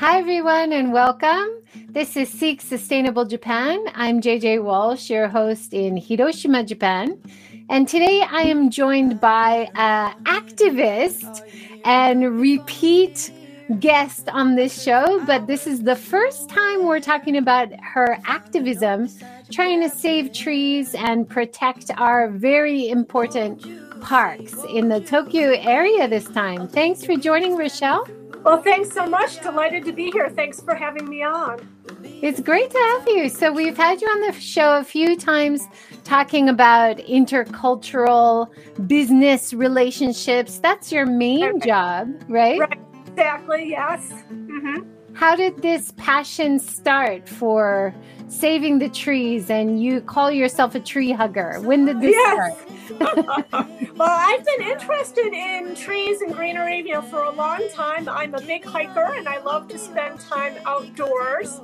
Hi, everyone, and welcome. This is Seek Sustainable Japan. I'm JJ Walsh, your host in Hiroshima, Japan. And today I am joined by an activist and repeat guest on this show, but this is the first time we're talking about her activism trying to save trees and protect our very important parks in the Tokyo area this time. Thanks for joining, Rochelle. Well, thanks so much. Delighted to be here. Thanks for having me on. It's great to have you. So, we've had you on the show a few times talking about intercultural business relationships. That's your main job, right? Right. Exactly. Yes. Mm-hmm. How did this passion start for saving the trees and you call yourself a tree hugger? When did this Yes. start? well, I've been interested in trees and greenery, you know, for a long time. I'm a big hiker and I love to spend time outdoors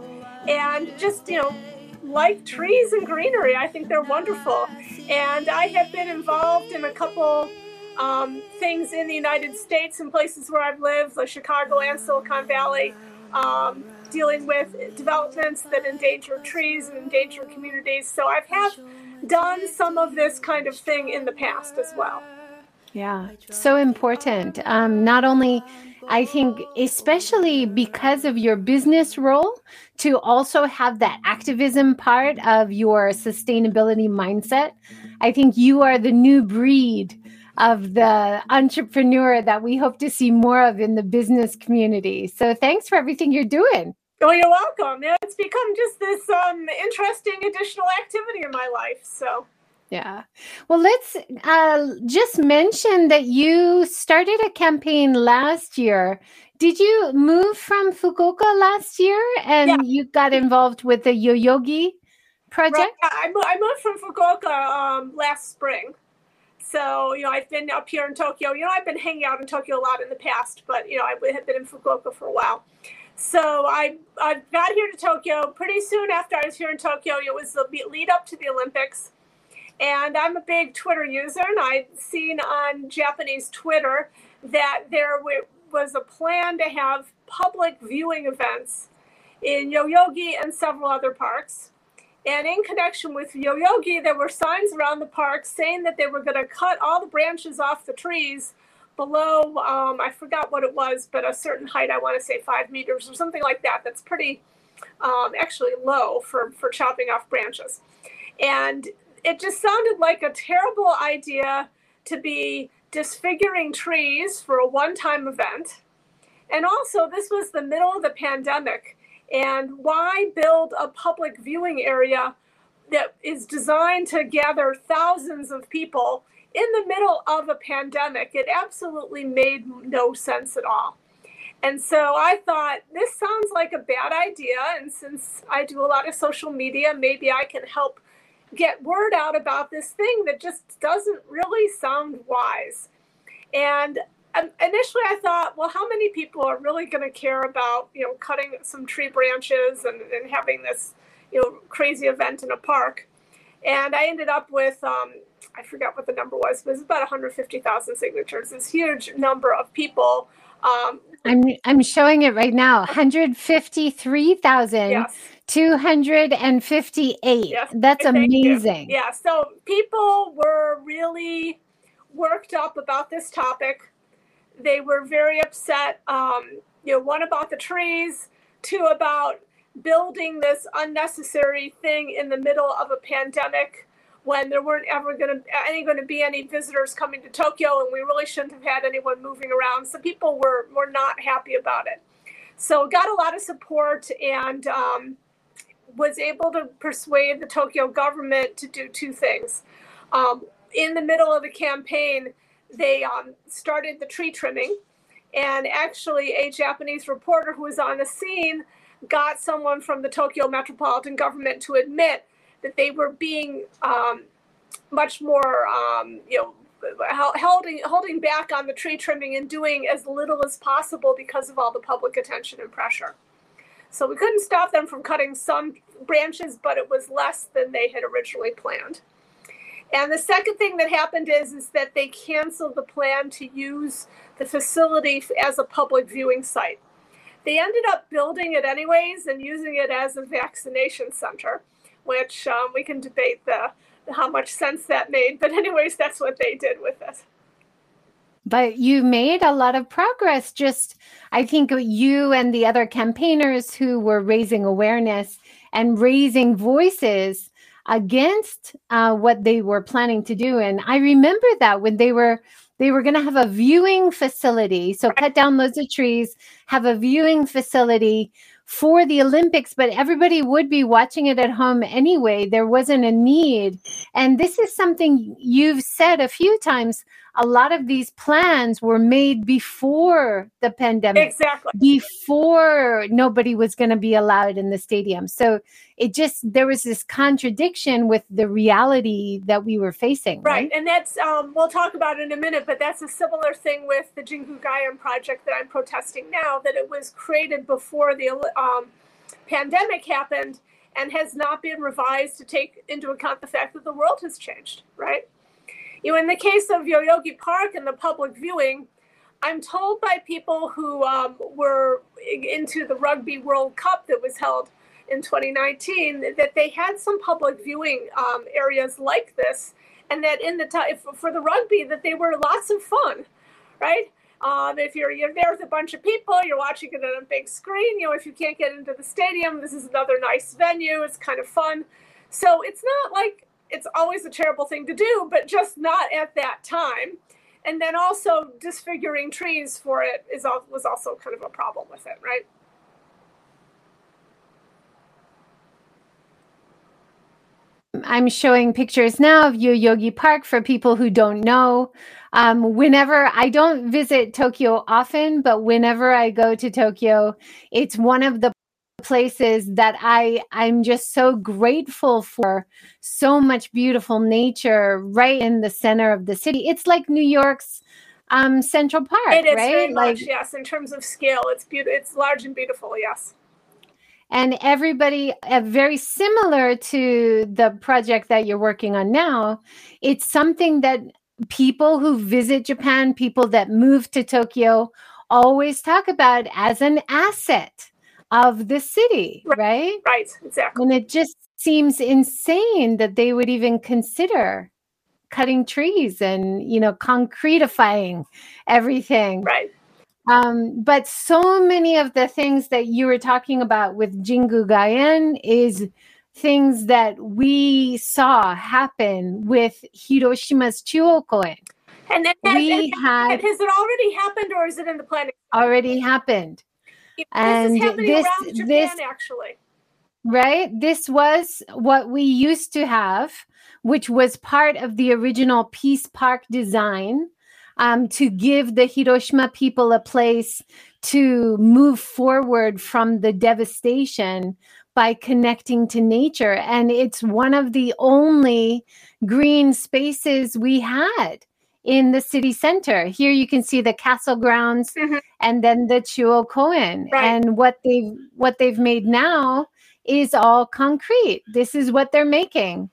and just, you know, like trees and greenery. I think they're wonderful. And I have been involved in a couple um, things in the United States and places where I've lived, like Chicago and Silicon Valley, um, dealing with developments that endanger trees and endanger communities. So I've have done some of this kind of thing in the past as well. Yeah, so important. Um, not only, I think, especially because of your business role, to also have that activism part of your sustainability mindset. I think you are the new breed of the entrepreneur that we hope to see more of in the business community. So thanks for everything you're doing. Oh, you're welcome. Yeah, It's become just this um, interesting additional activity in my life. So, Yeah. Well, let's uh, just mention that you started a campaign last year. Did you move from Fukuoka last year and Yeah. you got involved with the Yoyogi right, project? I, mo- I moved from Fukuoka um, last spring. So, you know, I've been up here in Tokyo. You know, I've been hanging out in Tokyo a lot in the past, but, you know, I had been in Fukuoka for a while. So I, I got here to Tokyo pretty soon after I was here in Tokyo. It was the lead up to the Olympics. And I'm a big Twitter user, and I'd seen on Japanese Twitter that there was a plan to have public viewing events in Yoyogi and several other parks. And in connection with Yoyogi, there were signs around the park saying that they were going to cut all the branches off the trees below, um, I forgot what it was, but a certain height, I want to say five meters or something like that. That's pretty um, actually low for, for chopping off branches. And it just sounded like a terrible idea to be disfiguring trees for a one time event. And also, this was the middle of the pandemic. And why build a public viewing area that is designed to gather thousands of people in the middle of a pandemic? It absolutely made no sense at all. And so I thought, this sounds like a bad idea. And since I do a lot of social media, maybe I can help get word out about this thing that just doesn't really sound wise. And um, initially I thought, well, how many people are really going to care about, you know, cutting some tree branches and, and having this, you know, crazy event in a park? And I ended up with, um, I forgot what the number was, but it was about 150,000 signatures, this huge number of people. Um, I'm I'm showing it right now. 153,258. Yes, That's thank you. amazing. Yeah, so people were really worked up about this topic. They were very upset. Um, you know, one about the trees, two about building this unnecessary thing in the middle of a pandemic when there weren't ever going to any going to be any visitors coming to Tokyo, and we really shouldn't have had anyone moving around. So people were were not happy about it. So got a lot of support and um, was able to persuade the Tokyo government to do two things. Um, in the middle of the campaign, they um, started the tree trimming, and actually, a Japanese reporter who was on the scene got someone from the Tokyo Metropolitan Government to admit that they were being um, much more, um, you know, holding holding back on the tree trimming and doing as little as possible because of all the public attention and pressure. So we couldn't stop them from cutting some branches, but it was less than they had originally planned. And the second thing that happened is, is that they canceled the plan to use the facility as a public viewing site. They ended up building it anyways and using it as a vaccination center, which um, we can debate the how much sense that made. But anyways, that's what they did with it. But you made a lot of progress. Just, I think you and the other campaigners who were raising awareness and raising voices against uh, what they were planning to do. And I remember that when they were they were going to have a viewing facility. So cut down loads of trees, have a viewing facility for the Olympics, but everybody would be watching it at home anyway. There wasn't a need. And this is something you've said a few times. A lot of these plans were made before the pandemic. Exactly. Before nobody was going to be allowed in the stadium. So it just, there was this contradiction with the reality that we were facing. Right. right? And that's, um, we'll talk about in a minute, but that's a similar thing with the Jingu Gaien project that I'm protesting now, that it was created before the um, pandemic happened and has not been revised to take into account the fact that the world has changed, right? You know, in the case of Yoyogi Park and the public viewing, I'm told by people who um, were into the Rugby World Cup that was held in 2019 that they had some public viewing um, areas like this, and that in the time for the rugby that they were lots of fun, right? Um, if you're you're there with a bunch of people, you're watching it on a big screen. You know, if you can't get into the stadium, this is another nice venue. It's kind of fun. So it's not like it's always a terrible thing to do, but just not at that time. And then also disfiguring trees for it is all, was also kind of a problem with it, right? I'm showing pictures now of Yoyogi Park for people who don't know. Um, whenever I don't visit Tokyo often, but whenever I go to Tokyo, it's one of the places that I I'm just so grateful for so much beautiful nature right in the center of the city. It's like New York's um, Central Park, it is right? Very like, much, yes. In terms of scale, it's beautiful. It's large and beautiful. Yes. And everybody, uh, very similar to the project that you're working on now, it's something that people who visit Japan, people that move to Tokyo, always talk about as an asset of the city, right? Right, right exactly. And it just seems insane that they would even consider cutting trees and, you know, concretifying everything. Right. Um, but so many of the things that you were talking about with Jingu Gaien is things that we saw happen with Hiroshima's Chuo And then we and, had has it already happened or is it in the planning? Already happened. This and is this Japan, this actually. right? This was what we used to have which was part of the original peace park design um, to give the hiroshima people a place to move forward from the devastation by connecting to nature. And it's one of the only green spaces we had in the city center. Here you can see the castle grounds Mhm. and then the Chuo Koen. Right. And what they've what they've made now is all concrete. This is what they're making.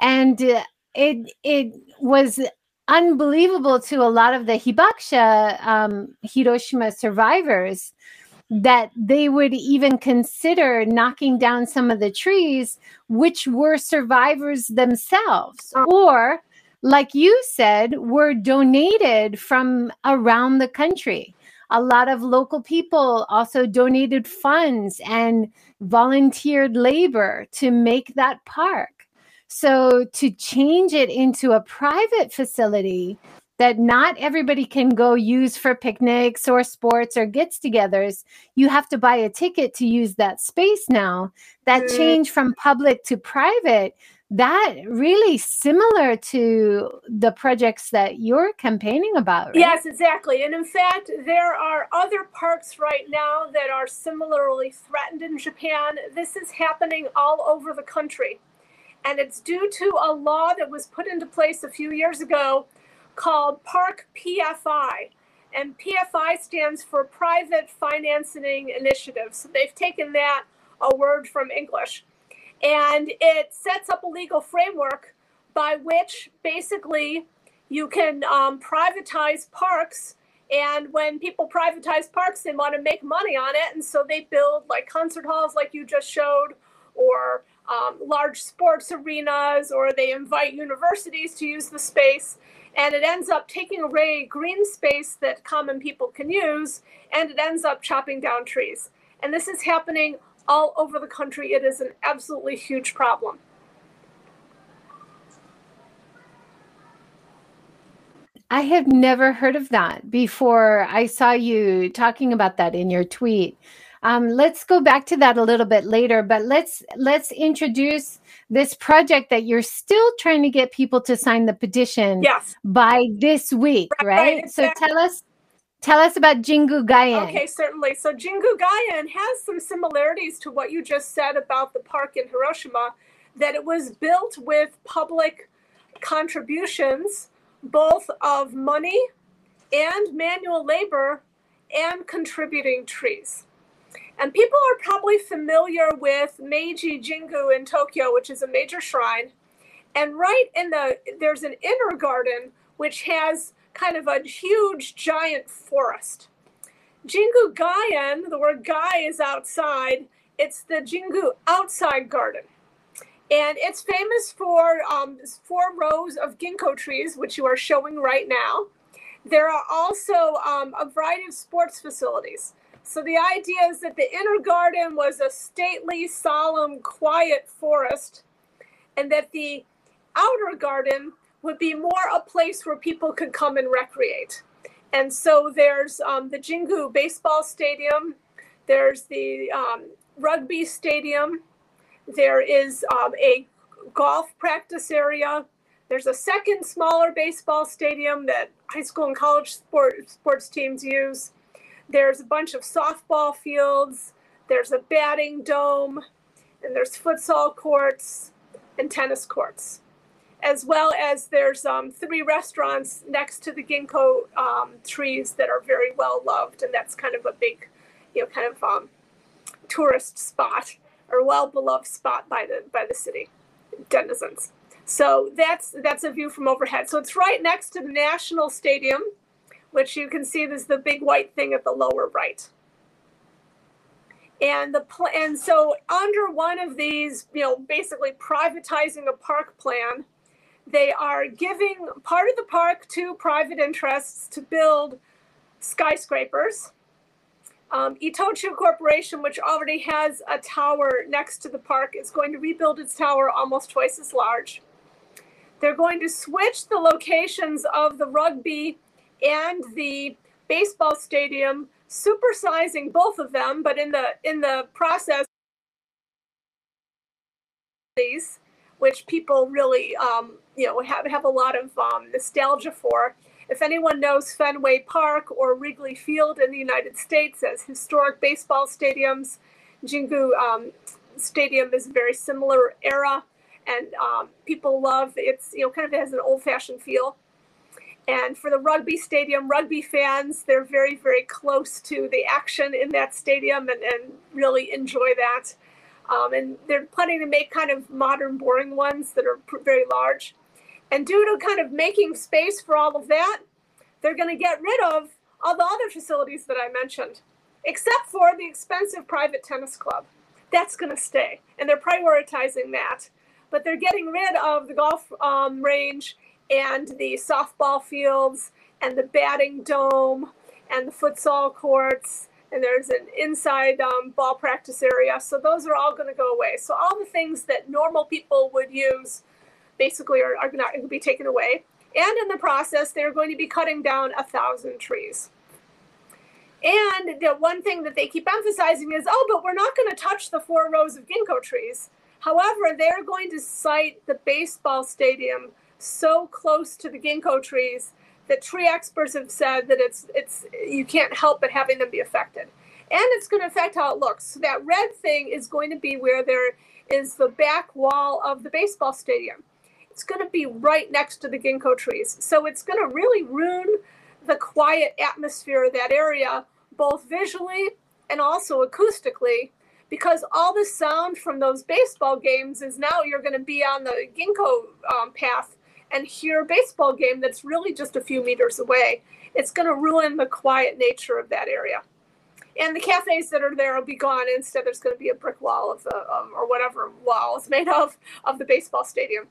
And uh, it it was unbelievable to a lot of the Hibakusha um, Hiroshima survivors that they would even consider knocking down some of the trees, which were survivors themselves, Oh. or like you said, were donated from around the country. A lot of local people also donated funds and volunteered labor to make that park. So to change it into a private facility that not everybody can go use for picnics or sports or gets togethers, you have to buy a ticket to use that space now. That Mm. change from public to private, that really similar to the projects that you're campaigning about. Right? Yes, exactly. And in fact, there are other parks right now that are similarly threatened in Japan. This is happening all over the country. And it's due to a law that was put into place a few years ago called Park PFI. And PFI stands for Private Financing Initiative. So they've taken that, a word from English. And it sets up a legal framework by which basically you can um, privatize parks And when people privatize parks, they want to make money on it. And so they build like concert halls, like you just showed, or um, large sports arenas, or they invite universities to use the space. And it ends up taking away green space that common people can use, and it ends up chopping down trees. And this is happening all over the country. It is an absolutely huge problem. I have never heard of that before. I saw you talking about that in your tweet. Um, let's go back to that a little bit later, but let's let's introduce this project that you're still trying to get people to sign the petition yes. by this week, right? right? right. So tell us tell us about Jingu Gaien. Okay, certainly. So Jingu Gaien has some similarities to what you just said about the park in Hiroshima, that it was built with public contributions both of money and manual labor and contributing trees. And people are probably familiar with Meiji Jingu in Tokyo, which is a major shrine. And right in the, there's an inner garden which has kind of a huge giant forest. Jingu Gaien, the word Gai is outside, it's the Jingu outside garden. And it's famous for um, four rows of ginkgo trees, which you are showing right now. There are also um, a variety of sports facilities. So the idea is that the inner garden was a stately, solemn, quiet forest, and that the outer garden would be more a place where people could come and recreate. And so there's um, the Jingu Baseball Stadium, there's the um, rugby stadium, there is um, a golf practice area. There's a second smaller baseball stadium that high school and college sport, sports teams use. There's a bunch of softball fields. There's a batting dome. And there's futsal courts and tennis courts. As well as there's um, three restaurants next to the ginkgo um, trees that are very well loved. And that's kind of a big, you know, kind of um, tourist spot or well beloved spot by the by the city denizens. So that's that's a view from overhead. So it's right next to the National Stadium, which you can see is the big white thing at the lower right. And the pl- and so under one of these, you know, basically privatizing a park plan, they are giving part of the park to private interests to build skyscrapers um, Itochu Corporation, which already has a tower next to the park, is going to rebuild its tower almost twice as large. They're going to switch the locations of the rugby and the baseball stadium, supersizing both of them, but in the in the process, which people really um, you know have have a lot of um, nostalgia for. If anyone knows Fenway Park or Wrigley Field in the United States as historic baseball stadiums, Jingu um, Stadium is a very similar era, and um, people love it's you know kind of has an old-fashioned feel. And for the rugby stadium, rugby fans, they're very, very close to the action in that stadium and, and really enjoy that. Um, and they're planning to make kind of modern, boring ones that are very large. And due to kind of making space for all of that, they're going to get rid of all the other facilities that I mentioned, except for the expensive private tennis club. That's going to stay. And they're prioritizing that. But they're getting rid of the golf um, range and the softball fields and the batting dome and the futsal courts and there's an inside um, ball practice area. So those are all going to go away. So all the things that normal people would use basically are, are not going to be taken away. And in the process, they're going to be cutting down a thousand trees. And the one thing that they keep emphasizing is, oh, but we're not going to touch the four rows of ginkgo trees. However, they're going to site the baseball stadium so close to the ginkgo trees that tree experts have said that it's it's you can't help but having them be affected. And it's going to affect how it looks. So that red thing is going to be where there is the back wall of the baseball stadium it's going to be right next to the ginkgo trees. So it's going to really ruin the quiet atmosphere of that area, both visually and also acoustically, because all the sound from those baseball games is now you're going to be on the ginkgo um, path and hear a baseball game that's really just a few meters away. It's going to ruin the quiet nature of that area. And the cafes that are there will be gone. Instead, there's going to be a brick wall of the, um, or whatever wall is made of, of the baseball stadium.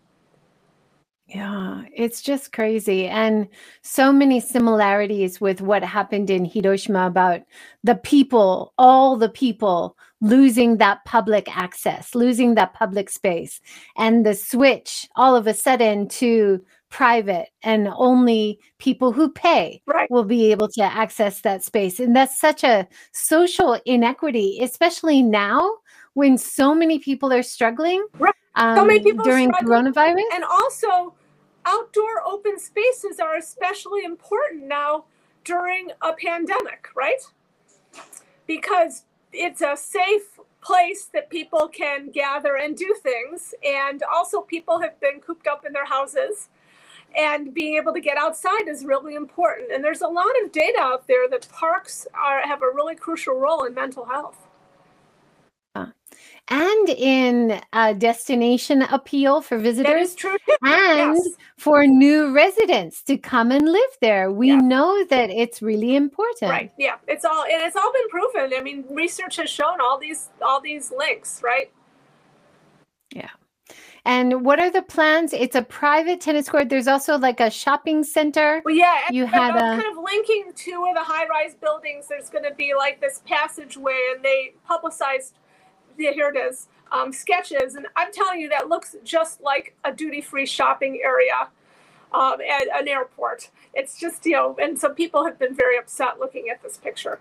Yeah, it's just crazy. And so many similarities with what happened in Hiroshima about the people, all the people losing that public access, losing that public space, and the switch all of a sudden to private and only people who pay right. will be able to access that space. And that's such a social inequity, especially now when so many people are struggling. Right. Um, so many people during coronavirus. And also, outdoor open spaces are especially important now during a pandemic, right? Because it's a safe place that people can gather and do things. And also, people have been cooped up in their houses. And being able to get outside is really important. And there's a lot of data out there that parks are, have a really crucial role in mental health and in a destination appeal for visitors and yes. for new residents to come and live there. We yeah. know that it's really important. Right. Yeah. It's all and it's all been proven. I mean, research has shown all these all these links, right? Yeah. And what are the plans? It's a private tennis court. There's also like a shopping center. Well, yeah, you had a kind of linking two of the high-rise buildings. There's going to be like this passageway, and they publicized yeah, here it is, um, sketches. And I'm telling you, that looks just like a duty free shopping area um, at an airport. It's just, you know, and so people have been very upset looking at this picture.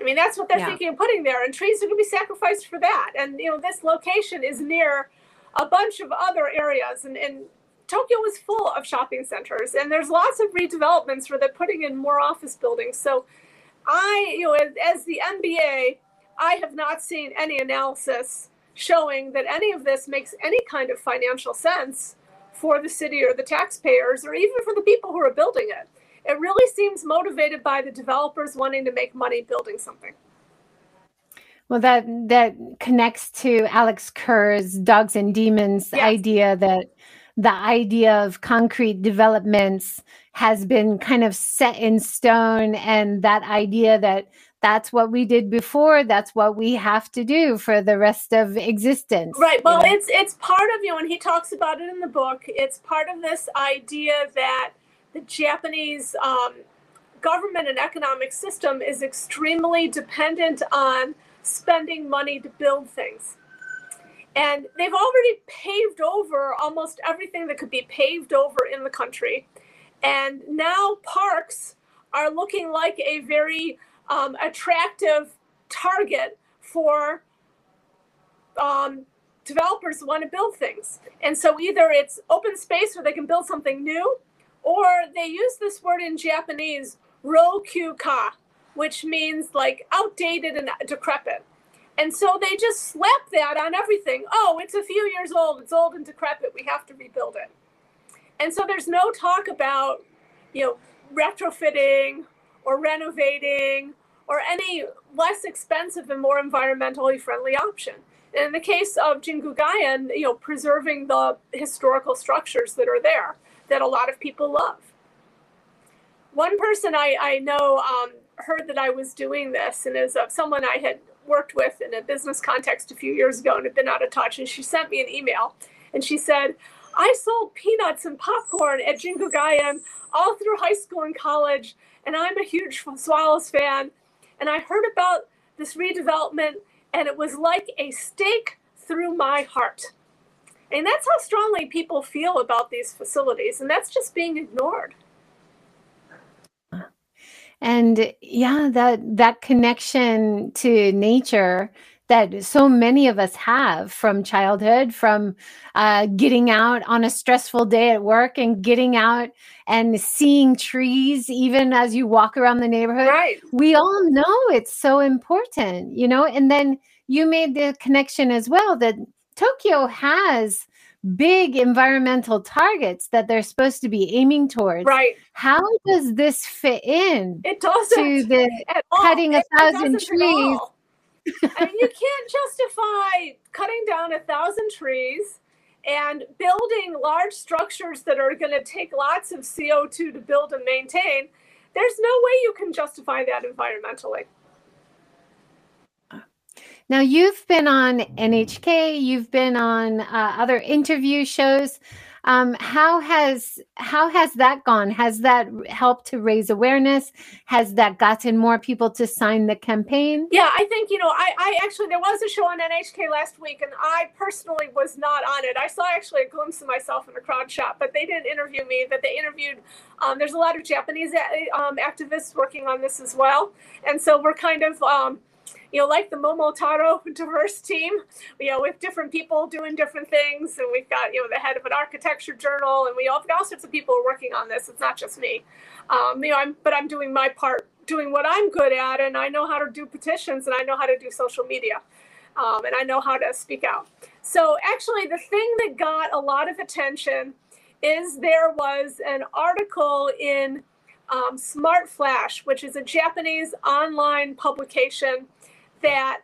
I mean, that's what they're Yeah. thinking of putting there, and trees are going to be sacrificed for that. And, you know, this location is near a bunch of other areas, and, and Tokyo is full of shopping centers, and there's lots of redevelopments where they're putting in more office buildings. So, I, you know, as, as the MBA, I have not seen any analysis showing that any of this makes any kind of financial sense for the city or the taxpayers or even for the people who are building it. It really seems motivated by the developers wanting to make money building something. Well, that that connects to Alex Kerr's Dogs and Demons Yes. idea that the idea of concrete developments has been kind of set in stone, and that idea that that's what we did before, that's what we have to do for the rest of existence. Right. you Well, know? it's it's part of you know, and he talks about it in the book. It's part of this idea that the Japanese um, government and economic system is extremely dependent on spending money to build things. And they've already paved over almost everything that could be paved over in the country. And now parks are looking like a very um, attractive target for um, developers who want to build things. And so either it's open space where they can build something new, or they use this word in Japanese, rokuka, which means like outdated and decrepit. And so they just slap that on everything. Oh, it's a few years old, it's old and decrepit, we have to rebuild it. And so there's no talk about, you know, retrofitting or renovating or any less expensive and more environmentally friendly option. And in the case of Jingugaien, you know, preserving the historical structures that are there that a lot of people love. One person I, I know um, heard that I was doing this, and is uh, someone I had worked with in a business context a few years ago and had been out of touch. And she sent me an email, and she said, "I sold peanuts and popcorn at Jingugaien all through high school and college, and I'm a huge Swallows fan. And I heard about this redevelopment, and it was like a stake through my heart." And that's how strongly people feel about these facilities, and that's just being ignored. and yeah that that connection to nature that so many of us have from childhood from uh, getting out on a stressful day at work and getting out and seeing trees even as you walk around the neighborhood Right. we all know it's so important you know and then you made the connection as well that tokyo has big environmental targets that they're supposed to be aiming towards Right. how does this fit in It doesn't. to the cutting a It- thousand trees. Mean, you can't justify cutting down a thousand trees and building large structures that are going to take lots of CO2 to build and maintain, there's no way you can justify that environmentally. Now, you've been on NHK, you've been on uh, other interview shows. Um, how has how has that gone? Has that helped to raise awareness? Has that gotten more people to sign the campaign? Yeah, I think you know. I, I actually there was a show on NHK last week, and I personally was not on it. I saw actually a glimpse of myself in a crowd shot, but they didn't interview me. But they interviewed. Um, there's a lot of Japanese um, activists working on this as well, and so we're kind of. Um, you know, like the Momotaro diverse team, you know, with different people doing different things. And we've got, you know, the head of an architecture journal, and we all, all sorts of people are working on this. It's not just me. Um, you know, I'm, but I'm doing my part, doing what I'm good at, and I know how to do petitions, and I know how to do social media, um, and I know how to speak out. So actually, the thing that got a lot of attention is there was an article in um, Smart Flash, which is a Japanese online publication that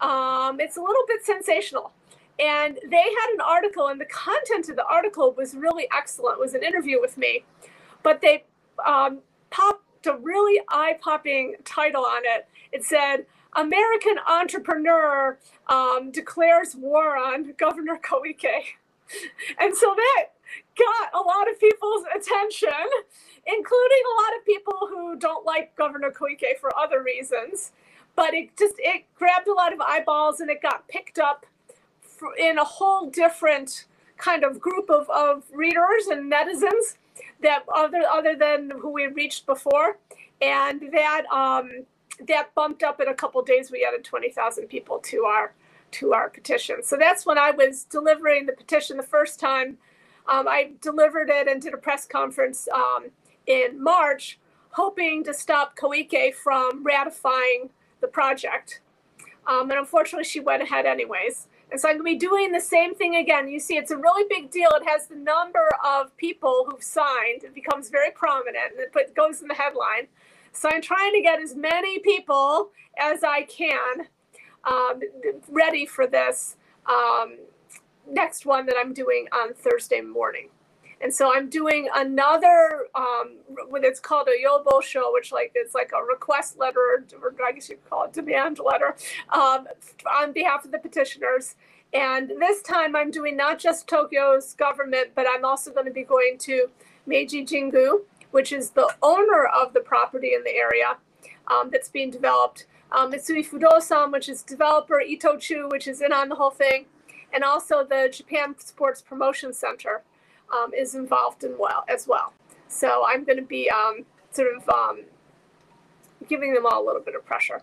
um, it's a little bit sensational. And they had an article, and the content of the article was really excellent. It was an interview with me, but they um, popped a really eye-popping title on it. It said, "American entrepreneur um, declares war on Governor Koike," and so that got a lot of people's attention, including a lot of people who don't like Governor Koike for other reasons but it just it grabbed a lot of eyeballs and it got picked up in a whole different kind of group of, of readers and netizens that other other than who we reached before. And that um, that bumped up in a couple days. We added 20,000 people to our to our petition. So that's when i was delivering the petition the first time. Um, i delivered it and did a press conference um, in march hoping to stop koike from ratifying the project. Um, and unfortunately, she went ahead anyways. And so I'm going to be doing the same thing again. You see, it's a really big deal. It has the number of people who've signed. It becomes very prominent, and it goes in the headline. So I'm trying to get as many people as I can um, ready for this um, next one that I'm doing on Thursday morning. And so I'm doing another, um, what it's called a Yobosho, which like is like a request letter, or I guess you call it demand letter, um, on behalf of the petitioners. And this time I'm doing not just Tokyo's government, but I'm also going to be going to Meiji Jingu, which is the owner of the property in the area um, that's being developed. Um, Mitsui Fudosan, which is developer, Itochu, which is in on the whole thing, and also the Japan Sports Promotion Center um, is involved in well as well. So I'm going to be um, sort of um, giving them all a little bit of pressure.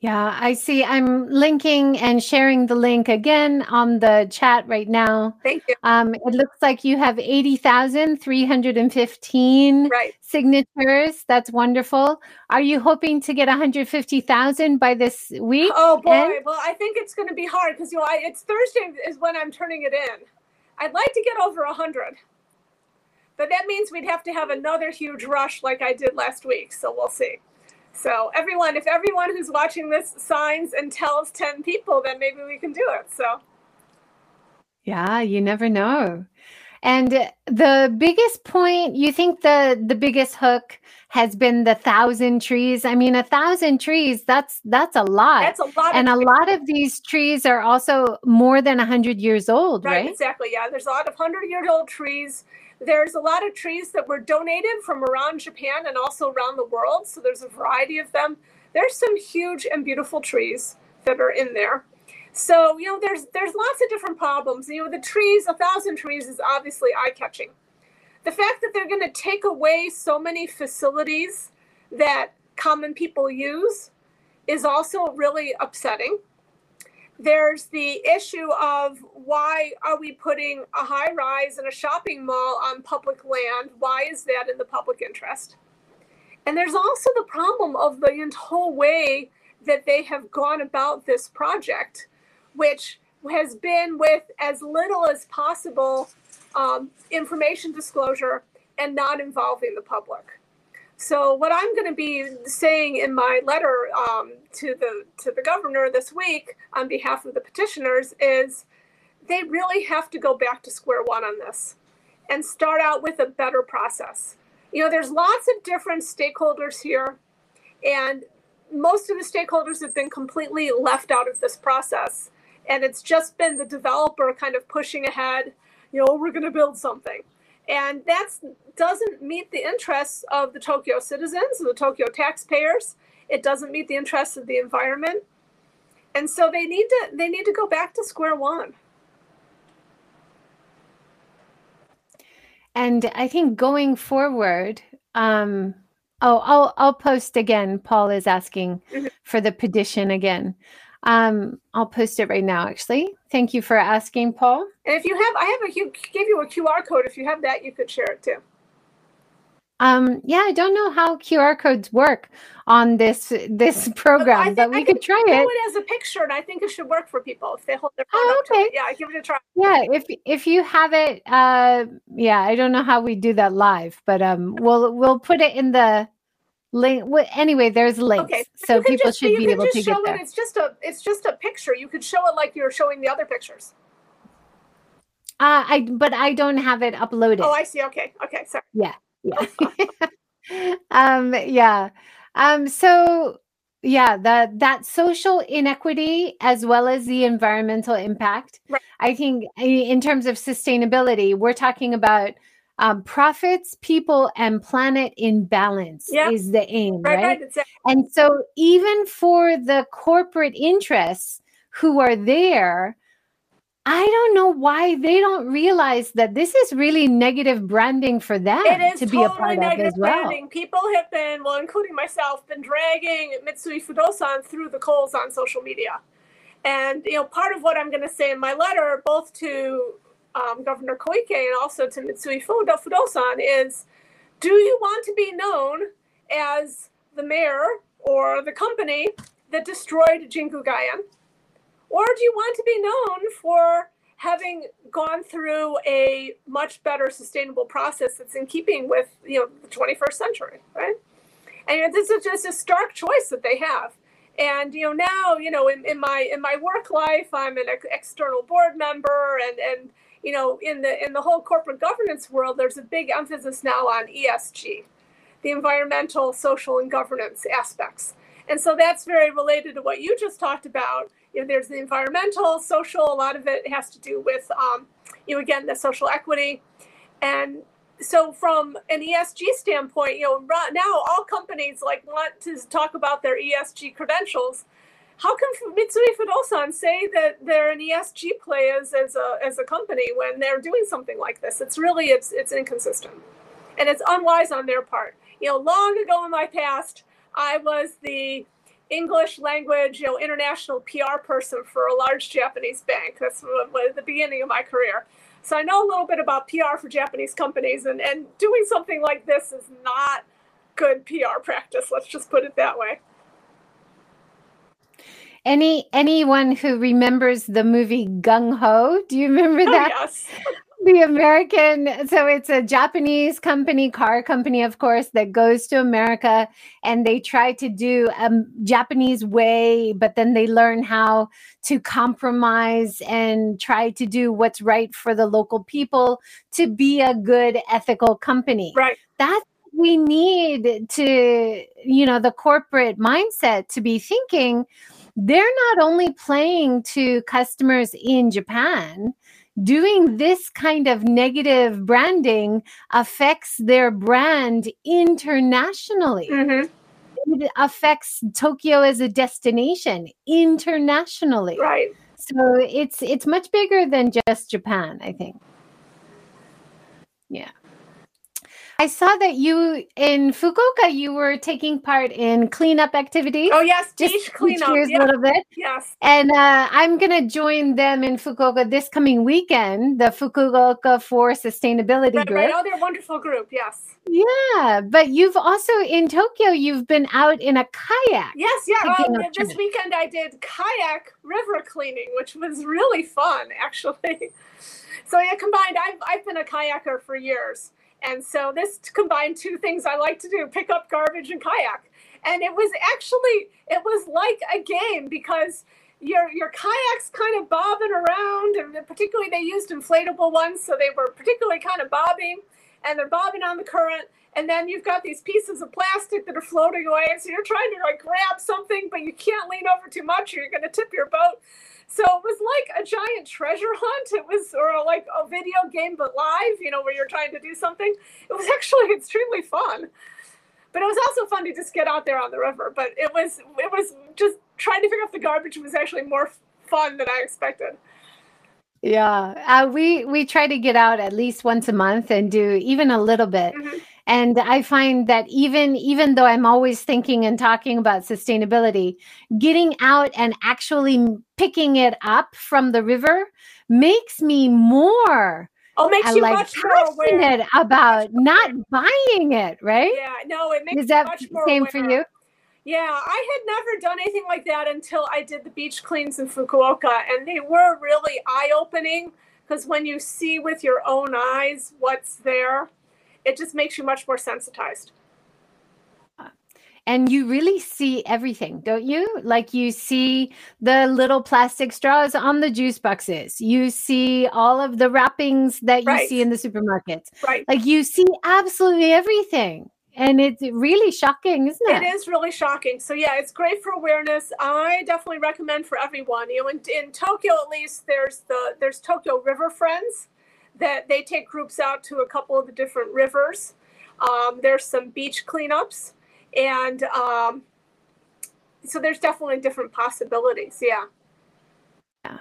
Yeah, I see. I'm linking and sharing the link again on the chat right now. Thank you. Um, it looks like you have 80,315 right. signatures. That's wonderful. Are you hoping to get 150,000 by this week? Oh, boy. Well, I think it's going to be hard because, you know, I, it's Thursday is when I'm turning it in. I'd like to get over 100. But that means we'd have to have another huge rush like I did last week. So we'll see. So everyone, if everyone who's watching this signs and tells 10 people, then maybe we can do it. So yeah, you never know. And uh, the biggest point, you think the the biggest hook has been the thousand trees. I mean, a thousand trees, that's that's a lot. That's a lot. And a lot of these trees are also more than a hundred years old, right, right? Exactly. Yeah. There's a lot of hundred year old trees. There's a lot of trees that were donated from around Japan and also around the world. So there's a variety of them. There's some huge and beautiful trees that are in there. So you know, there's there's lots of different problems. You know, the trees, a thousand trees is obviously eye catching. The fact that they're going to take away so many facilities that common people use is also really upsetting. There's the issue of why are we putting a high rise and a shopping mall on public land? Why is that in the public interest? And there's also the problem of the whole way that they have gone about this project which has been with as little as possible um, information disclosure and not involving the public. So what I'm going to be saying in my letter um, to the to the governor this week on behalf of the petitioners is they really have to go back to square one on this and start out with a better process. You know, there's lots of different stakeholders here, and most of the stakeholders have been completely left out of this process. And it's just been the developer kind of pushing ahead, you know, we're going to build something. And that doesn't meet the interests of the Tokyo citizens, the Tokyo taxpayers. It doesn't meet the interests of the environment. And so they need to they need to go back to square one. And I think going forward, um, oh, I'll I'll post again. Paul is asking mm-hmm. for the petition again. Um, I'll post it right now. Actually, thank you for asking, Paul. And if you have, I have a gave you a QR code. If you have that, you could share it too. Um, yeah, I don't know how QR codes work on this this program, think, but we could try it. Do it as a picture, and I think it should work for people if they hold their phone oh, okay. Yeah, give it a try. Yeah, if if you have it, uh, yeah, I don't know how we do that live, but um, we'll we'll put it in the link. Anyway, there's links, okay. so people just, should be able to get there. It. It's just a it's just a picture. You could show it like you're showing the other pictures. Uh, I but I don't have it uploaded. Oh, I see. Okay, okay, sorry. Yeah yeah. um, yeah. Um, so yeah, that that social inequity as well as the environmental impact. Right. I think in terms of sustainability, we're talking about um, profits, people, and planet in balance yep. is the aim, right? right? right. And so, even for the corporate interests who are there, I don't know why they don't realize that this is really negative branding for them to be a part of as well. Branding. People have been, well, including myself, been dragging Mitsui Fudosan through the coals on social media. And you know, part of what I'm going to say in my letter, both to um, Governor Koike and also to Mitsui Fudosan, is: Do you want to be known as the mayor or the company that destroyed Jingugaien? Or do you want to be known for having gone through a much better sustainable process that's in keeping with you know the 21st century, right? And this is just a stark choice that they have. And you know now you know in, in my in my work life I'm an ex- external board member and and you know in the in the whole corporate governance world there's a big emphasis now on ESG, the environmental, social, and governance aspects. And so that's very related to what you just talked about you know, there's the environmental, social, a lot of it has to do with, um, you know, again, the social equity. And so from an ESG standpoint, you know, now all companies like want to talk about their ESG credentials. How come Mitsui Fudosan say that they're an ESG play as, a as a company when they're doing something like this? It's really it's it's inconsistent, and it's unwise on their part. You know, long ago in my past, I was the English language, you know, international PR person for a large Japanese bank. That's the beginning of my career. So I know a little bit about PR for Japanese companies, and, and doing something like this is not good PR practice. Let's just put it that way. Any anyone who remembers the movie Gung Ho? Do you remember oh, that? Oh, yes the American, so it's a Japanese company, car company, of course, that goes to America and they try to do a Japanese way, but then they learn how to compromise and try to do what's right for the local people to be a good ethical company. Right. That's we need to, you know, the corporate mindset to be thinking they're not only playing to customers in Japan doing this kind of negative branding affects their brand internationally. Mm-hmm. It affects Tokyo as a destination internationally. Right. So it's it's much bigger than just Japan, I think. Yeah. I saw that you in Fukuoka you were taking part in cleanup activities. Oh yes, beach cleanup. Cheers yeah. a little bit. Yes. And uh, I'm gonna join them in Fukuoka this coming weekend. The Fukuoka for Sustainability right, group. Right. Oh, they're a wonderful group. Yes. Yeah, but you've also in Tokyo. You've been out in a kayak. Yes. Yeah. This weekend I did kayak river cleaning, which was really fun, actually. So yeah, combined, I've I've been a kayaker for years. And so this combined two things I like to do pick up garbage and kayak. And it was actually, it was like a game because your your kayaks kind of bobbing around, and particularly they used inflatable ones, so they were particularly kind of bobbing, and they're bobbing on the current. And then you've got these pieces of plastic that are floating away, And so you're trying to like grab something, but you can't lean over too much, or you're going to tip your boat. So it was like a giant treasure hunt. It was, or like a video game, but live, you know, where you're trying to do something. It was actually extremely fun. But it was also fun to just get out there on the river. But it was, it was just trying to figure out the garbage was actually more fun than I expected. Yeah, uh, we we try to get out at least once a month and do even a little bit. Mm-hmm and i find that even even though i'm always thinking and talking about sustainability getting out and actually picking it up from the river makes me more Oh, makes you like much passionate about not buying it, right? Yeah, no, it makes is that much more same aware. for you? Yeah, I had never done anything like that until I did the beach cleans in Fukuoka, and they were really eye opening because when you see with your own eyes what's there, it just makes you much more sensitized. And you really see everything don't you? Like you see the little plastic straws on the juice boxes. You see all of the wrappings that you right. see in the supermarkets. Right. Like you see absolutely everything. And it's really shocking isn't it it? is really shocking. So yeah it's great for awareness. I definitely recommend for everyone. You know in, in tokyo at least there's the there's tokyo river friends that they take groups out to a couple of the different rivers. Um, there's some beach cleanups, and um, so there's definitely different possibilities. Yeah. Yeah.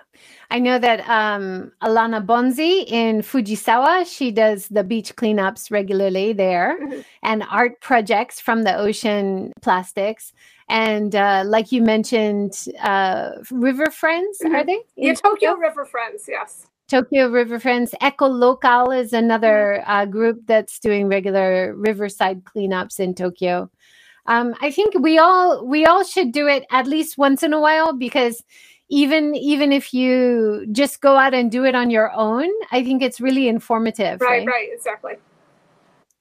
I know that um, Alana Bonzi in Fujisawa, she does the beach cleanups regularly there mm-hmm. and art projects from the ocean plastics. And uh, like you mentioned, uh, River Friends, mm-hmm. are they? Yeah, Tokyo River Friends, yes. Tokyo River Friends. Eco Local is another uh, group that's doing regular riverside cleanups in Tokyo. Um, I think we all we all should do it at least once in a while because even even if you just go out and do it on your own, I think it's really informative. Right, right, right exactly.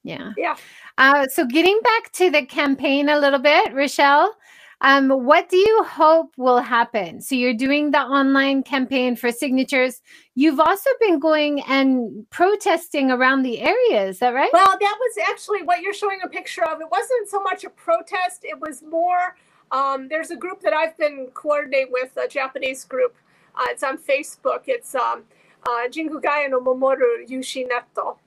Yeah. Yeah. Uh, so getting back to the campaign a little bit, Rochelle, um, what do you hope will happen? So you're doing the online campaign for signatures. You've also been going and protesting around the area. Is that right? Well, that was actually what you're showing a picture of. It wasn't so much a protest. It was more. Um, there's a group that I've been coordinating with, a Japanese group. Uh, it's on Facebook. It's um, uh, no Mamoru Yushi Netto.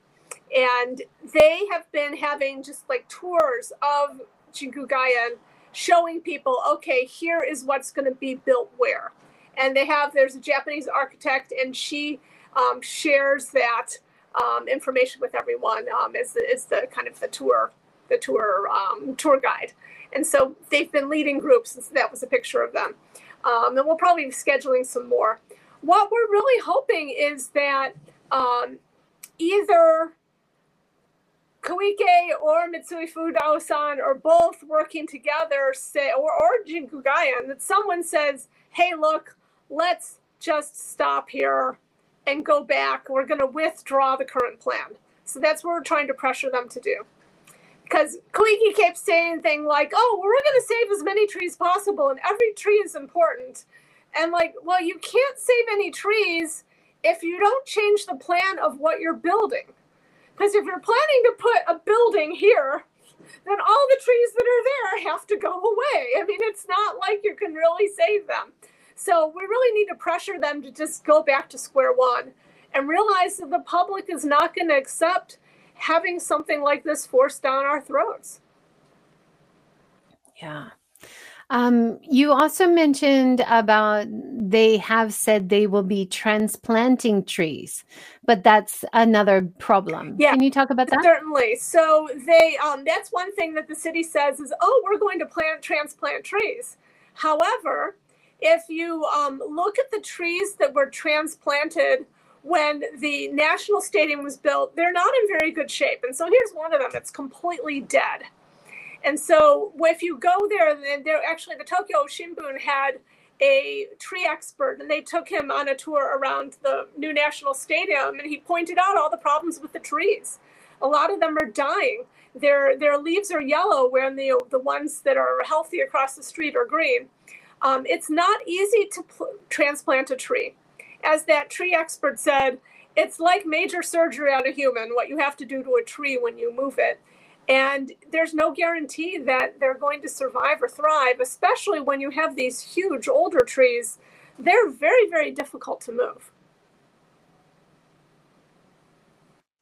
And they have been having just like tours of Jingugaien showing people, okay, here is what's going to be built where. And they have, there's a Japanese architect, and she um, shares that um, information with everyone um, as, the, as the kind of the tour, the tour um, tour guide. And so they've been leading groups, and so that was a picture of them. Um, and we'll probably be scheduling some more. What we're really hoping is that um, either Koike or Mitsui Fudosan are both working together, say, or, or Jingugaien, that someone says, hey, look, let's just stop here and go back. We're going to withdraw the current plan. So that's what we're trying to pressure them to do. Because Koike kept saying things like, oh, we're going to save as many trees possible, and every tree is important. And like, well, you can't save any trees if you don't change the plan of what you're building. Because if you're planning to put a building here, then all the trees that are there have to go away. I mean, it's not like you can really save them. So we really need to pressure them to just go back to square one and realize that the public is not going to accept having something like this forced down our throats. Yeah. Um, you also mentioned about they have said they will be transplanting trees, but that's another problem. Yeah, can you talk about that? Certainly. So they um, that's one thing that the city says is, oh, we're going to plant transplant trees. However, if you um, look at the trees that were transplanted when the national stadium was built, they're not in very good shape. And so here's one of them that's completely dead. And so if you go there, then there actually the Tokyo Shimbun had a tree expert and they took him on a tour around the new national stadium and he pointed out all the problems with the trees. A lot of them are dying. Their their leaves are yellow when the the ones that are healthy across the street are green. Um, it's not easy to pl- transplant a tree. As that tree expert said, it's like major surgery on a human, what you have to do to a tree when you move it. And there's no guarantee that they're going to survive or thrive, especially when you have these huge older trees. They're very, very difficult to move.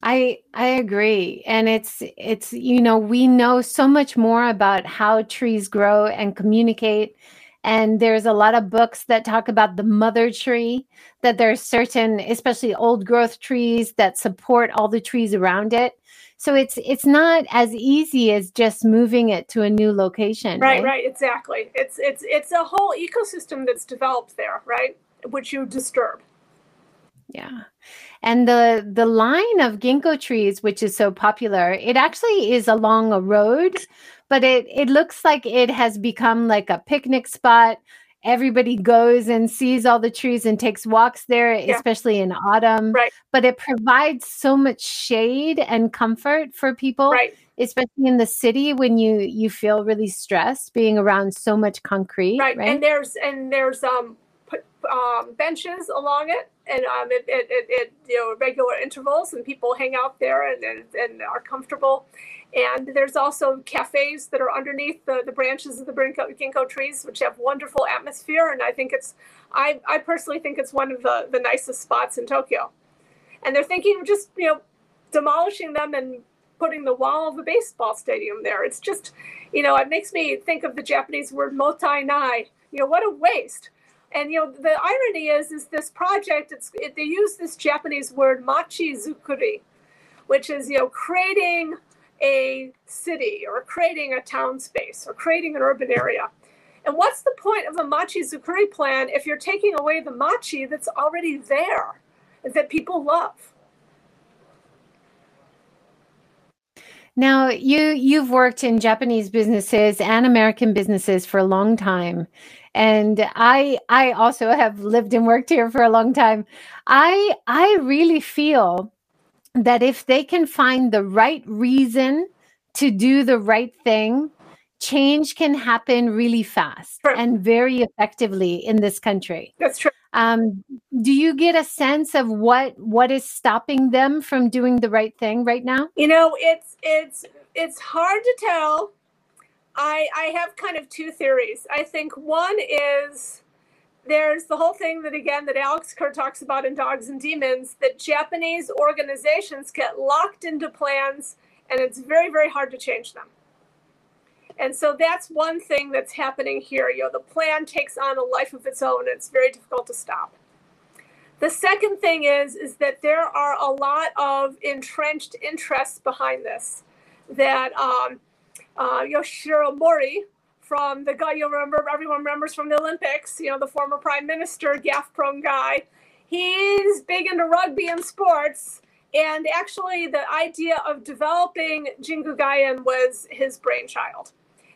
I I agree and it's it's you know we know so much more about how trees grow and communicate and there's a lot of books that talk about the mother tree that there's certain especially old growth trees that support all the trees around it so it's it's not as easy as just moving it to a new location right right, right exactly. It's it's it's a whole ecosystem that's developed there right? Which you disturb. Yeah. And the the line of ginkgo trees which is so popular it actually is along a road but it it looks like it has become like a picnic spot everybody goes and sees all the trees and takes walks there yeah. especially in autumn right but it provides so much shade and comfort for people right especially in the city when you you feel really stressed being around so much concrete right, right? and there's and there's um um, benches along it, and um, it, it, it, it, you know regular intervals, and people hang out there and, and, and, are comfortable. And there's also cafes that are underneath the, the branches of the ginkgo, ginkgo trees, which have wonderful atmosphere. And I think it's, I, I personally think it's one of the, the nicest spots in Tokyo. And they're thinking of just you know demolishing them and putting the wall of a baseball stadium there. It's just, you know, it makes me think of the Japanese word motai nai. You know, what a waste and you know the irony is is this project it's it, they use this japanese word machi zukuri which is you know creating a city or creating a town space or creating an urban area. And what's the point of the machi zukuri plan if you're taking away the machi that's already there that people love? Now, you you've worked in Japanese businesses and American businesses for a long time. And i i also have lived and worked here for a long time. I i really feel that if they can find the right reason to do the right thing change can happen really fast true. and very effectively in this country that's true um, do you get a sense of what what is stopping them from doing the right thing right now you know it's it's it's hard to tell I, I have kind of two theories. I think one is there's the whole thing that again that Alex Kerr talks about in Dogs and Demons that Japanese organizations get locked into plans and it's very very hard to change them. And so that's one thing that's happening here. You know, the plan takes on a life of its own. And it's very difficult to stop. The second thing is is that there are a lot of entrenched interests behind this. That um, uh, Yoshiro Mori from the guy you remember, everyone remembers from the Olympics, you know, the former prime minister, gaff prone guy. He's big into rugby and sports. And actually, the idea of developing Jingugaien was his brainchild.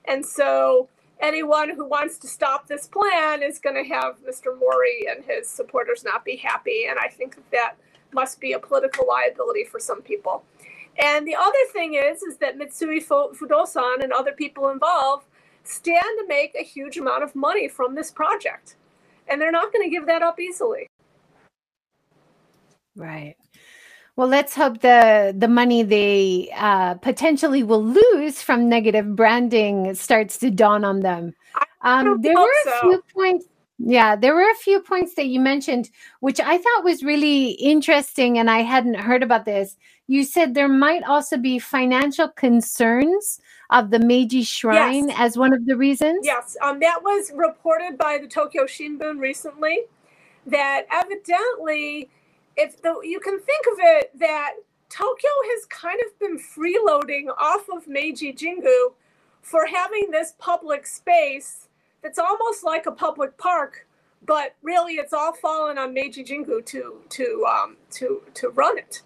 And so, anyone who wants to stop this plan is going to have Mr. Mori and his supporters not be happy. And I think that, that must be a political liability for some people. And the other thing is, is that Mitsui Fudosan and other people involved stand to make a huge amount of money from this project, and they're not going to give that up easily. Right. Well, let's hope the the money they uh, potentially will lose from negative branding starts to dawn on them. Um, there were a so. few points yeah, there were a few points that you mentioned, which I thought was really interesting, and I hadn't heard about this. You said there might also be financial concerns of the Meiji Shrine yes. as one of the reasons. Yes, um, that was reported by the Tokyo Shimbun recently. That evidently, if the, you can think of it, that Tokyo has kind of been freeloading off of Meiji Jingu for having this public space that's almost like a public park, but really it's all fallen on Meiji Jingu to to um, to to run it.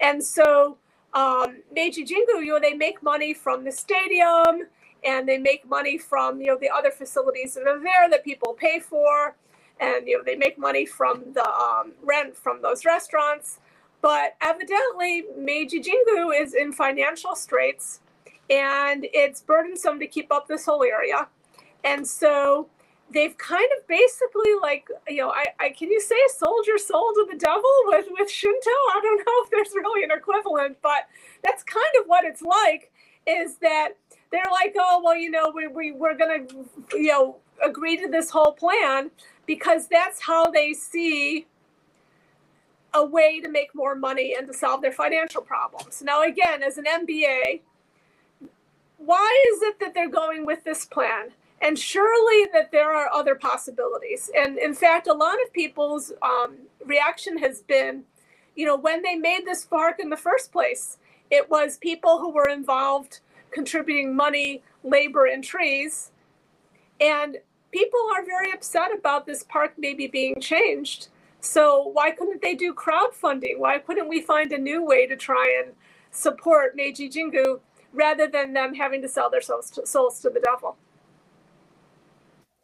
And so um, Meiji Jingu, you know, they make money from the stadium and they make money from you know the other facilities that are there that people pay for, and you know they make money from the um, rent from those restaurants. But evidently, Meiji Jingu is in financial straits, and it's burdensome to keep up this whole area. And so they've kind of basically like you know I, I can you say sold your soul to the devil with with Shinto? I don't know if there's really an equivalent, but that's kind of what it's like. Is that they're like, oh well, you know, we, we we're gonna you know agree to this whole plan because that's how they see a way to make more money and to solve their financial problems. Now, again, as an MBA, why is it that they're going with this plan? And surely that there are other possibilities. And in fact, a lot of people's um, reaction has been, you know, when they made this park in the first place, it was people who were involved contributing money, labor, and trees. And people are very upset about this park maybe being changed. So why couldn't they do crowdfunding? Why couldn't we find a new way to try and support Meiji Jingu rather than them having to sell their souls to, souls to the devil?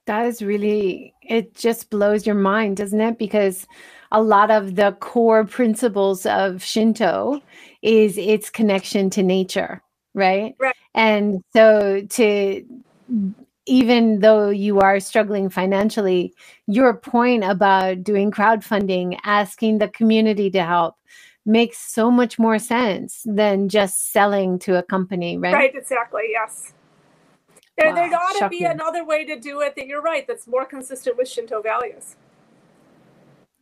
That is really, it just blows your mind, doesn't it? Because a lot of the core principles of Shinto is its connection to nature, right? Right. And so to even though you are struggling financially, your point about doing crowdfunding, asking the community to help, makes so much more sense than just selling to a company, right? Right, exactly. Yes. There, Wow, there ought to be another way to do it that you're right, that's more consistent with Shinto values.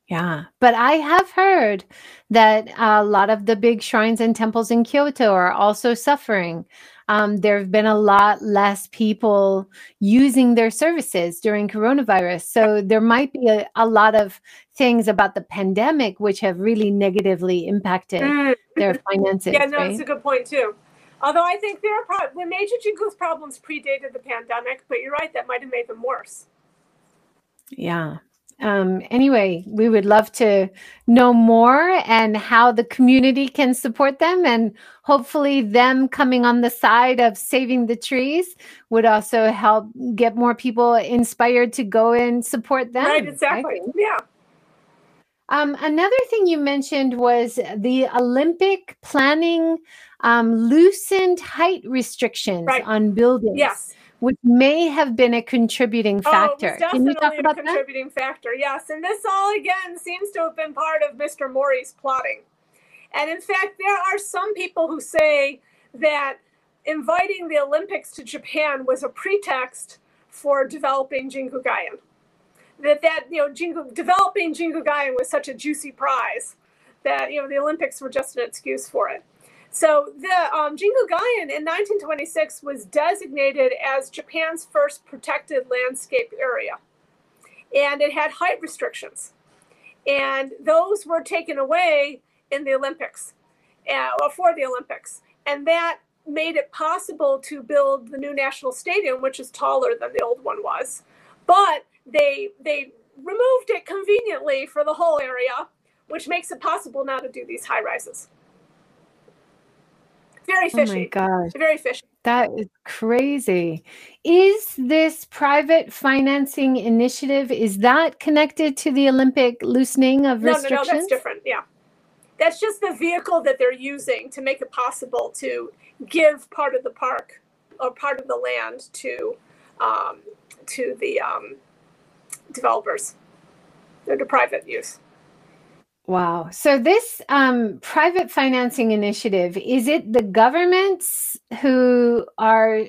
Yeah, but I have heard that a lot of the big shrines and temples in Kyoto are also suffering. Um, there have been a lot less people using their services during coronavirus. So there might be a, a lot of things about the pandemic which have really negatively impacted their finances. Yeah, no, right? it's a good point too. Although I think there are pro- when Meiji Jingu's problems predated the pandemic, but you're right, that might have made them worse. Yeah. Um, anyway, we would love to know more and how the community can support them. And hopefully, them coming on the side of saving the trees would also help get more people inspired to go and support them. right, exactly. Yeah. Um, another thing you mentioned was the Olympic planning um, loosened height restrictions Right. on buildings, Yes. which may have been a contributing factor. Oh, you talk definitely a about that? contributing factor. Yes, and this all again seems to have been part of Mr. Mori's plotting. And in fact, there are some people who say that inviting the Olympics to Japan was a pretext for developing Jingugaien. That that you know, Jingu, developing Jingugaien was such a juicy prize that you know the Olympics were just an excuse for it. So the um, Jingugaien in 1926 was designated as Japan's first protected landscape area, and it had height restrictions, and those were taken away in the Olympics, uh, or for the Olympics, and that made it possible to build the new national stadium, which is taller than the old one was, but they they removed it conveniently for the whole area, which makes it possible now to do these high rises. Very Oh my fishy. gosh. Very fishy. That is crazy. Is this private financing initiative is that connected to the Olympic loosening of No, no, restrictions? no, that's different. Yeah. That's just the vehicle that they're using to make it possible to give part of the park or part of the land to um, to the um, developers. They're to private use. Wow. So this um, private financing initiative is it the governments who are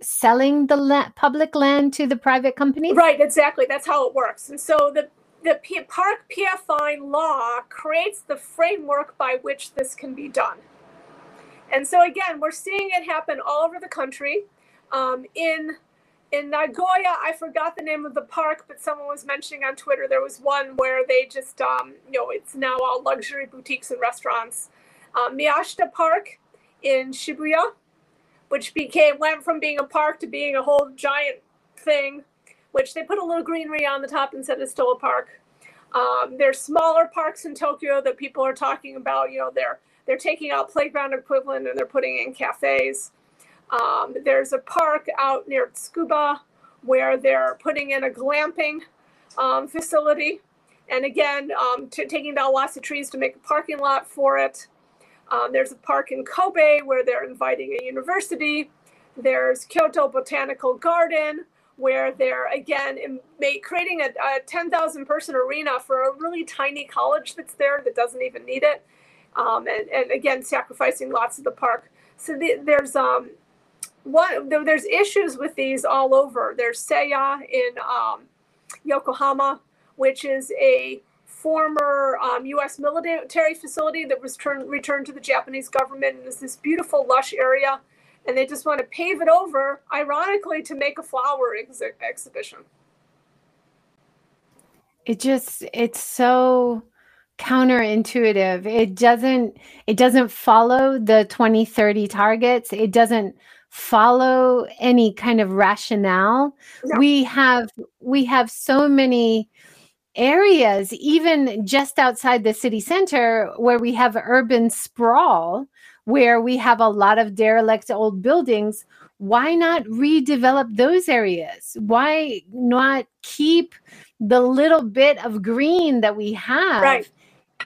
selling the la- public land to the private companies? Right, exactly. That's how it works. And so the the P- park PFI law creates the framework by which this can be done. And so again, we're seeing it happen all over the country. Um, in in Nagoya, I forgot the name of the park, but someone was mentioning on Twitter there was one where they just, um, you know, it's now all luxury boutiques and restaurants. Um, Miyashita Park in Shibuya, which became went from being a park to being a whole giant thing which they put a little greenery on the top and said it's still a park. Um, there's smaller parks in Tokyo that people are talking about. You know, they're they're taking out playground equivalent and they're putting in cafes. Um, there's a park out near Tsukuba where they're putting in a glamping um, facility, and again, um, t- taking down lots of trees to make a parking lot for it. Um, there's a park in Kobe where they're inviting a university. There's Kyoto Botanical Garden, where they're again in, creating a, a 10,000 person arena for a really tiny college that's there that doesn't even need it, um, and, and again sacrificing lots of the park. So the, there's um, there's issues with these all over. There's Seiya in um, Yokohama, which is a former um, U.S. military facility that was turned, returned to the Japanese government. And it's this beautiful, lush area, and they just want to pave it over, ironically, to make a flower ex- exhibition. It just, it's so counterintuitive. It doesn't, it doesn't follow the 2030 targets. It doesn't follow any kind of rationale. No. We have, we have so many areas, even just outside the city center, where we have urban sprawl, where we have a lot of derelict old buildings, why not redevelop those areas? Why not keep the little bit of green that we have? Right.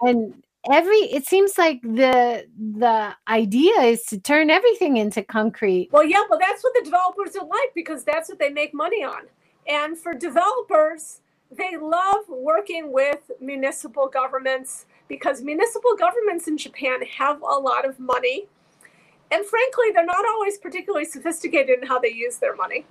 And every it seems like the the idea is to turn everything into concrete. Well, yeah, well that's what the developers are like because that's what they make money on. And for developers, they love working with municipal governments because municipal governments in Japan have a lot of money. And frankly, they're not always particularly sophisticated in how they use their money.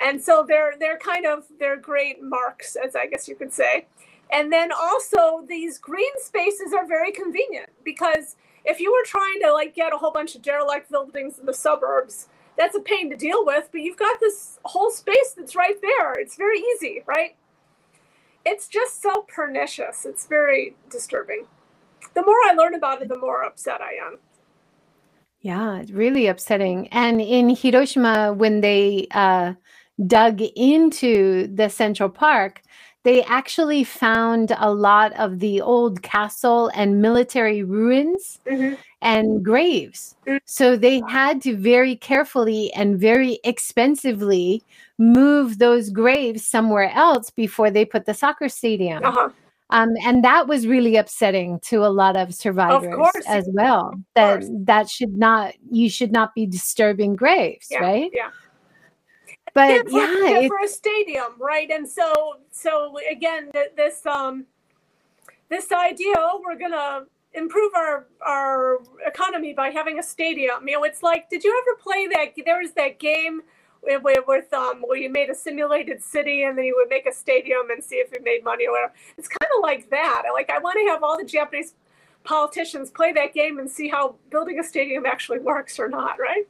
And so they're they're kind of they're great marks, as I guess you could say. And then also these green spaces are very convenient because if you were trying to like get a whole bunch of derelict buildings in the suburbs, that's a pain to deal with, but you've got this whole space that's right there. It's very easy, right? It's just so pernicious. It's very disturbing. The more I learn about it, the more upset I am. Yeah, it's really upsetting. And in Hiroshima, when they uh, dug into the Central Park, they actually found a lot of the old castle and military ruins mm-hmm. and graves. Mm-hmm. So they had to very carefully and very expensively move those graves somewhere else before they put the soccer stadium. Uh-huh. Um, and that was really upsetting to a lot of survivors of as well. That that should not you should not be disturbing graves, yeah, right? Yeah but yeah, for, yeah, yeah for a stadium, right? And so, so again, this um, this idea, oh, we're gonna improve our our economy by having a stadium. You know, it's like, did you ever play that? There was that game with, um where you made a simulated city and then you would make a stadium and see if it made money or whatever. It's kind of like that. Like I want to have all the Japanese politicians play that game and see how building a stadium actually works or not, right?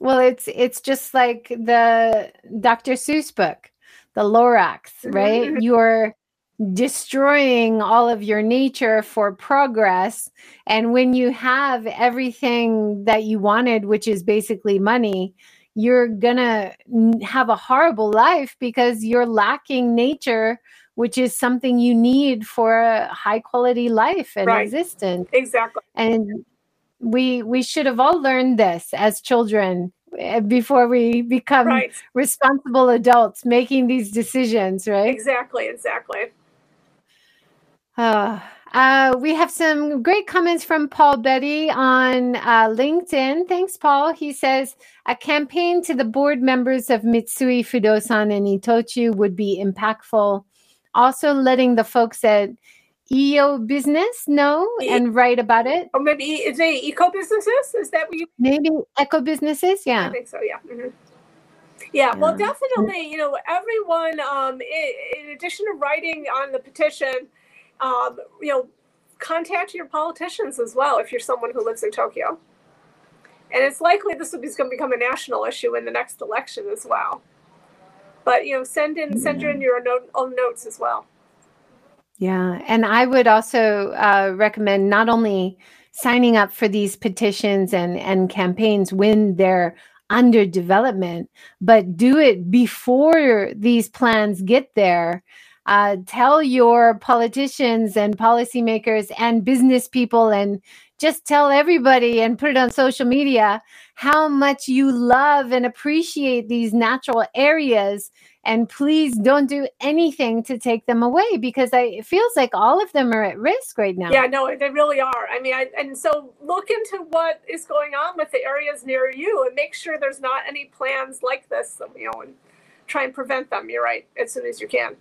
Well, it's it's just like the Dr. Seuss book, the Lorax, right? Mm-hmm. You're destroying all of your nature for progress. And when you have everything that you wanted, which is basically money, you're gonna have a horrible life because you're lacking nature which is something you need for a high quality life and right. existence exactly and we we should have all learned this as children eh, before we become right. responsible adults making these decisions right exactly exactly uh, uh, we have some great comments from Paul Betty on uh, LinkedIn. Thanks, Paul. He says a campaign to the board members of Mitsui Fudosan and Itochu would be impactful. Also, letting the folks at EO business know e- and write about it. Or maybe is it eco businesses? Is that what you maybe eco businesses? Yeah. I think so, yeah. Mm-hmm. Yeah, yeah, well, definitely, you know, everyone, um, in, in addition to writing on the petition, um, you know, contact your politicians as well if you're someone who lives in Tokyo. And it's likely this is going to become a national issue in the next election as well. But you know, send in send in your own notes as well. Yeah. And I would also uh, recommend not only signing up for these petitions and, and campaigns when they're under development, but do it before these plans get there. Uh, tell your politicians and policymakers and business people and just tell everybody and put it on social media how much you love and appreciate these natural areas and please don't do anything to take them away because I, it feels like all of them are at risk right now. Yeah, no, they really are. I mean, I, and so look into what is going on with the areas near you and make sure there's not any plans like this, you know, and try and prevent them. You're right, as soon as you can.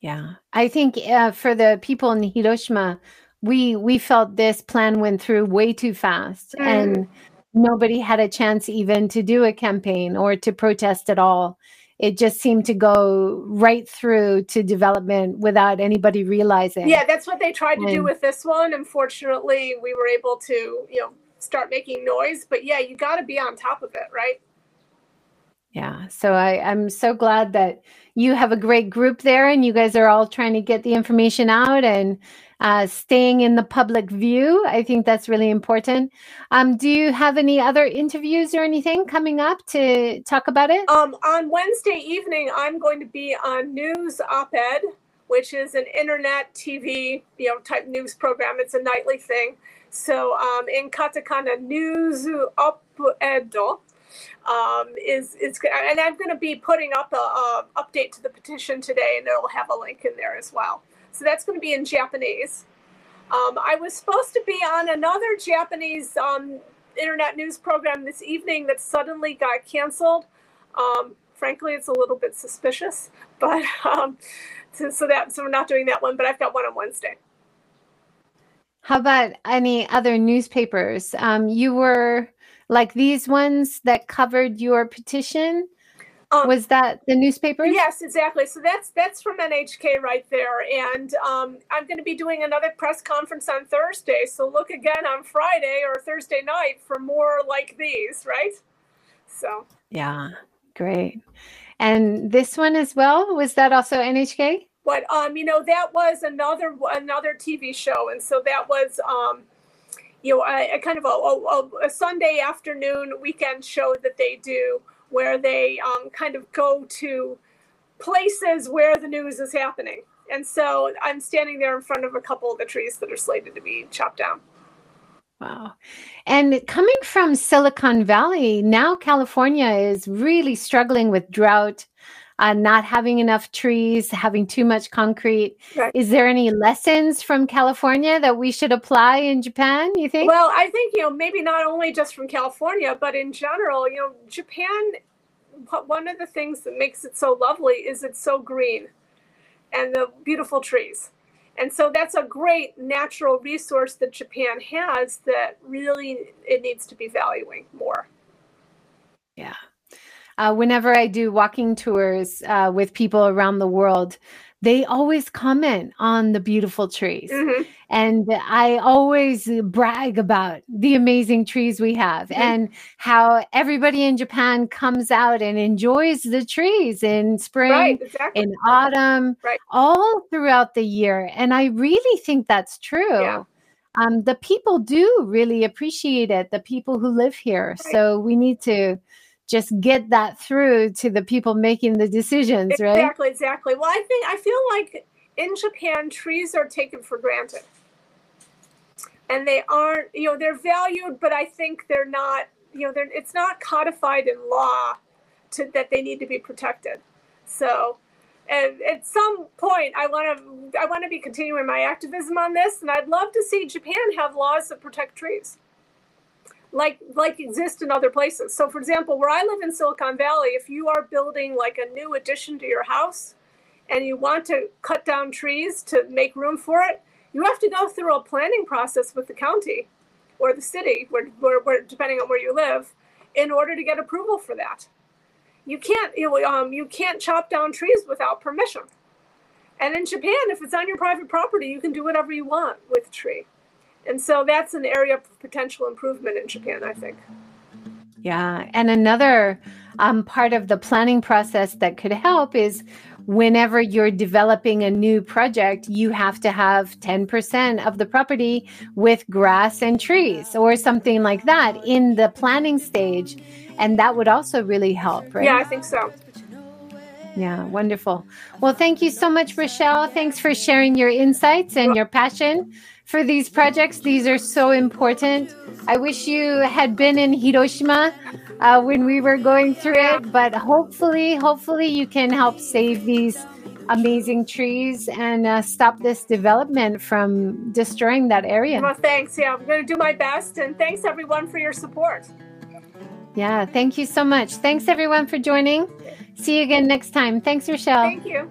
Yeah, I think uh, for the people in Hiroshima, we we felt this plan went through way too fast, mm. and nobody had a chance even to do a campaign or to protest at all it just seemed to go right through to development without anybody realizing. Yeah, that's what they tried to do with this one. Unfortunately, we were able to, you know, start making noise. But yeah, you got to be on top of it, right? Yeah. So I, I'm so glad that you have a great group there and you guys are all trying to get the information out and uh, staying in the public view. I think that's really important. Um, do you have any other interviews or anything coming up to talk about it? Um, on Wednesday evening, I'm going to be on News Op Ed, which is an internet TV, you know, type news program. It's a nightly thing. So um, in katakana, News Op Ed um, is is and I'm going to be putting up a, a, update to the petition today, and it'll have a link in there as well. So that's going to be in Japanese. Um, I was supposed to be on another Japanese um, internet news program this evening that suddenly got canceled. Um, frankly, it's a little bit suspicious, but um, so, so that so we're not doing that one. But I've got one on Wednesday. How about any other newspapers? Um, you were like these ones that covered your petition. Um, was that the newspaper? Yes, exactly. So that's that's from NHK right there, and um, I'm going to be doing another press conference on Thursday. So look again on Friday or Thursday night for more like these, right? So yeah, great. And this one as well was that also NHK? But um, you know that was another another TV show, and so that was um, you know a, a kind of a, a, a Sunday afternoon weekend show that they do where they um, kind of go to places where the news is happening. And so I'm standing there in front of a couple of the trees that are slated to be chopped down. Wow. And coming from Silicon Valley, now California is really struggling with drought uh, not having enough trees, having too much concrete. Right. Is there any lessons from California that we should apply in Japan, you think? Well, I think, you know, maybe not only just from California, but in general, you know, Japan, one of the things that makes it so lovely is it's so green and the beautiful trees. And so that's a great natural resource that Japan has that really it needs to be valuing more. Yeah uh, whenever I do walking tours uh, with people around the world, they always comment on the beautiful trees. Mm-hmm. And I always brag about the amazing trees we have mm-hmm. and how everybody in Japan comes out and enjoys the trees in spring, right, exactly. in autumn, right. all throughout the year. And I really think that's true. Yeah. Um, the people do really appreciate it, the people who live here. Right. So we need to just get that through to the people making the decisions, right? Exactly, exactly. Well, I think I feel like in Japan, trees are taken for granted. And they aren't, you know, they're valued, but I think they're not, you know, they're, it's not codified in law to, that they need to be protected. So, and at some point, I want to, I want to be continuing my activism on this, and I'd love to see Japan have laws that protect trees like like exist in other places. So for example, where I live in Silicon Valley, if you are building like a new addition to your house and you want to cut down trees to make room for it, you have to go through a planning process with the county or the city, where, where, where depending on where you live, in order to get approval for that. You can't you, um, you can't chop down trees without permission. And in Japan, if it's on your private property, you can do whatever you want with a tree. And so that's an area of potential improvement in Japan, I think. Yeah. And another um, part of the planning process that could help is whenever you're developing a new project, you have to have 10% of the property with grass and trees or something like that in the planning stage. And that would also really help, right? Yeah, I think so. Yeah, wonderful. Well, thank you so much, Rochelle. Thanks for sharing your insights and your passion for these projects. These are so important. I wish you had been in Hiroshima uh, when we were going through it, but hopefully, hopefully, you can help save these amazing trees and uh, stop this development from destroying that area. Well, thanks. Yeah, I'm going to do my best. And thanks everyone for your support. Yeah, thank you so much. Thanks everyone for joining. See you again next time. Thanks, Rochelle. Thank you.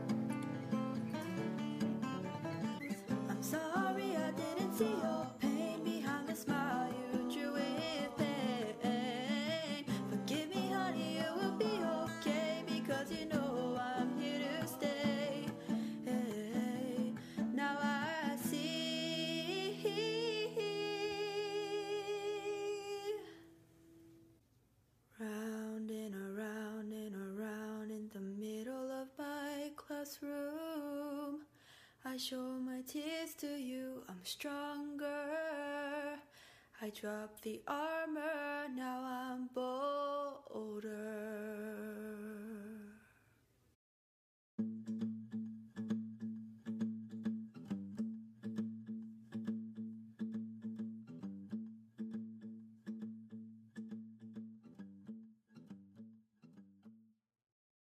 this room. I show my tears to you, I'm stronger. I drop the armor, now I'm bolder.